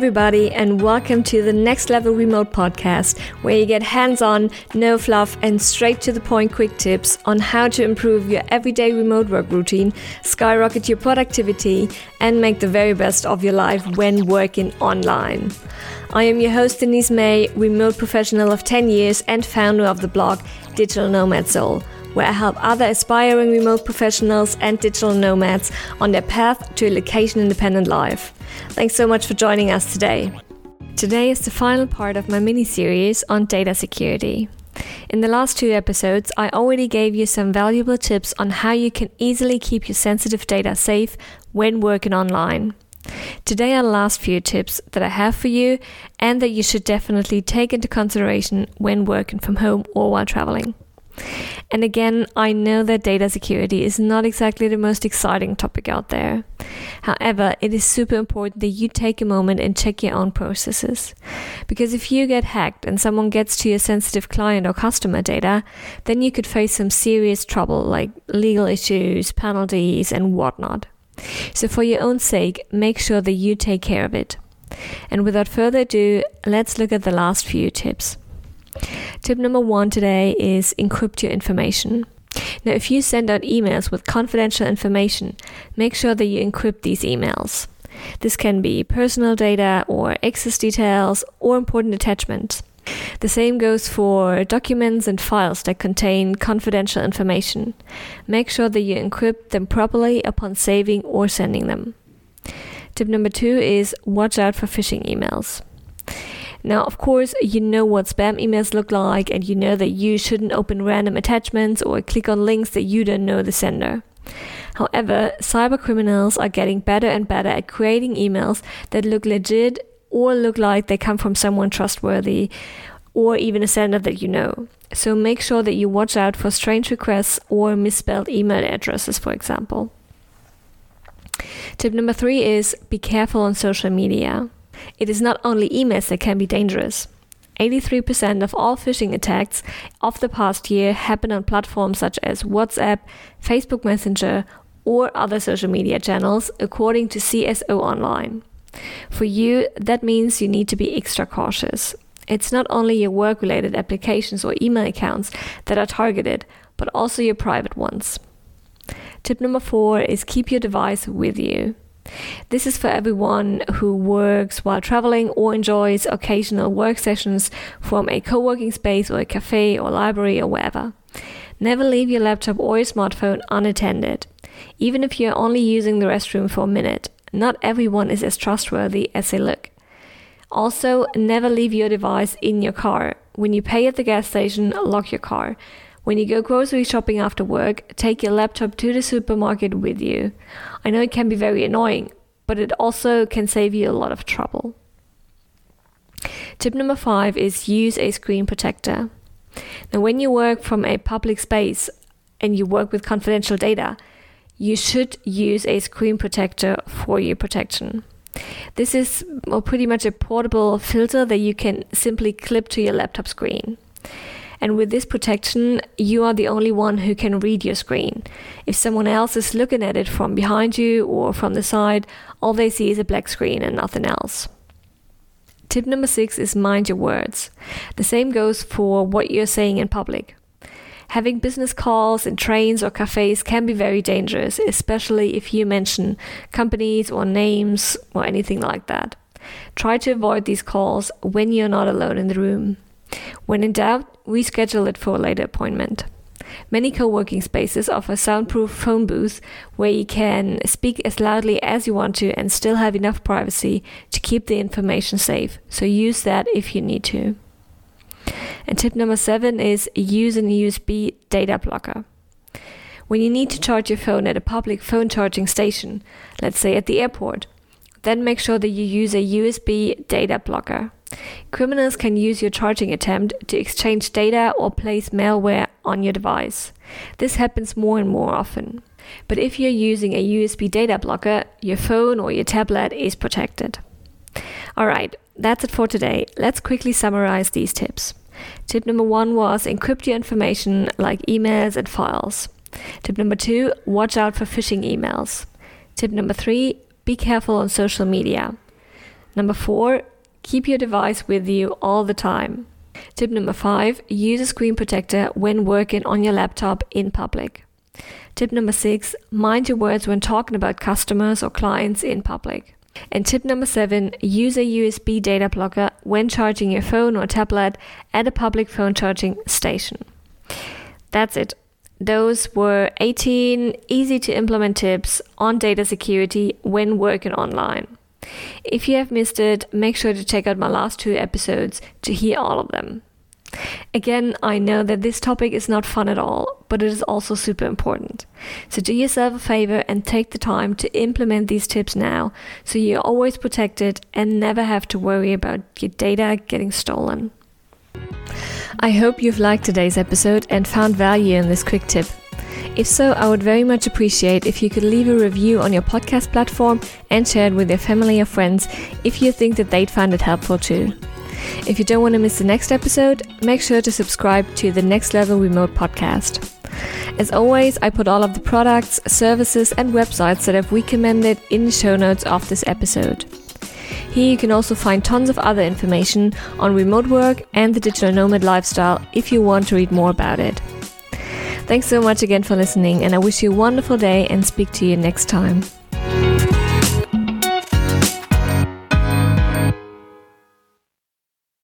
everybody, and welcome to the Next Level Remote podcast, where you get hands on, no fluff, and straight to the point quick tips on how to improve your everyday remote work routine, skyrocket your productivity, and make the very best of your life when working online. I am your host, Denise May, remote professional of 10 years and founder of the blog Digital Nomad Soul where I help other aspiring remote professionals and digital nomads on their path to a location independent life. Thanks so much for joining us today. Today is the final part of my mini series on data security. In the last two episodes, I already gave you some valuable tips on how you can easily keep your sensitive data safe when working online. Today are the last few tips that I have for you and that you should definitely take into consideration when working from home or while traveling. And again, I know that data security is not exactly the most exciting topic out there. However, it is super important that you take a moment and check your own processes. Because if you get hacked and someone gets to your sensitive client or customer data, then you could face some serious trouble like legal issues, penalties, and whatnot. So, for your own sake, make sure that you take care of it. And without further ado, let's look at the last few tips. Tip number one today is encrypt your information. Now, if you send out emails with confidential information, make sure that you encrypt these emails. This can be personal data or access details or important attachments. The same goes for documents and files that contain confidential information. Make sure that you encrypt them properly upon saving or sending them. Tip number two is watch out for phishing emails. Now, of course, you know what spam emails look like, and you know that you shouldn't open random attachments or click on links that you don't know the sender. However, cyber criminals are getting better and better at creating emails that look legit or look like they come from someone trustworthy or even a sender that you know. So make sure that you watch out for strange requests or misspelled email addresses, for example. Tip number three is be careful on social media. It is not only emails that can be dangerous. 83% of all phishing attacks of the past year happen on platforms such as WhatsApp, Facebook Messenger, or other social media channels, according to CSO Online. For you, that means you need to be extra cautious. It's not only your work related applications or email accounts that are targeted, but also your private ones. Tip number four is keep your device with you. This is for everyone who works while traveling or enjoys occasional work sessions from a co working space or a cafe or library or wherever. Never leave your laptop or your smartphone unattended. Even if you're only using the restroom for a minute, not everyone is as trustworthy as they look. Also, never leave your device in your car. When you pay at the gas station, lock your car. When you go grocery shopping after work, take your laptop to the supermarket with you. I know it can be very annoying, but it also can save you a lot of trouble. Tip number five is use a screen protector. Now, when you work from a public space and you work with confidential data, you should use a screen protector for your protection. This is pretty much a portable filter that you can simply clip to your laptop screen. And with this protection, you are the only one who can read your screen. If someone else is looking at it from behind you or from the side, all they see is a black screen and nothing else. Tip number six is mind your words. The same goes for what you're saying in public. Having business calls in trains or cafes can be very dangerous, especially if you mention companies or names or anything like that. Try to avoid these calls when you're not alone in the room. When in doubt, reschedule it for a later appointment. Many co working spaces offer soundproof phone booths where you can speak as loudly as you want to and still have enough privacy to keep the information safe. So use that if you need to. And tip number seven is use a USB data blocker. When you need to charge your phone at a public phone charging station, let's say at the airport, then make sure that you use a USB data blocker. Criminals can use your charging attempt to exchange data or place malware on your device. This happens more and more often. But if you're using a USB data blocker, your phone or your tablet is protected. Alright, that's it for today. Let's quickly summarize these tips. Tip number one was encrypt your information like emails and files. Tip number two, watch out for phishing emails. Tip number three, be careful on social media. Number four, keep your device with you all the time. Tip number five, use a screen protector when working on your laptop in public. Tip number six, mind your words when talking about customers or clients in public. And tip number seven, use a USB data blocker when charging your phone or tablet at a public phone charging station. That's it. Those were 18 easy to implement tips on data security when working online. If you have missed it, make sure to check out my last two episodes to hear all of them. Again, I know that this topic is not fun at all, but it is also super important. So do yourself a favor and take the time to implement these tips now so you're always protected and never have to worry about your data getting stolen. I hope you've liked today's episode and found value in this quick tip. If so, I would very much appreciate if you could leave a review on your podcast platform and share it with your family or friends if you think that they'd find it helpful too. If you don't want to miss the next episode, make sure to subscribe to the Next Level Remote podcast. As always, I put all of the products, services, and websites that I've recommended in the show notes of this episode. Here you can also find tons of other information on remote work and the digital nomad lifestyle if you want to read more about it. Thanks so much again for listening, and I wish you a wonderful day and speak to you next time.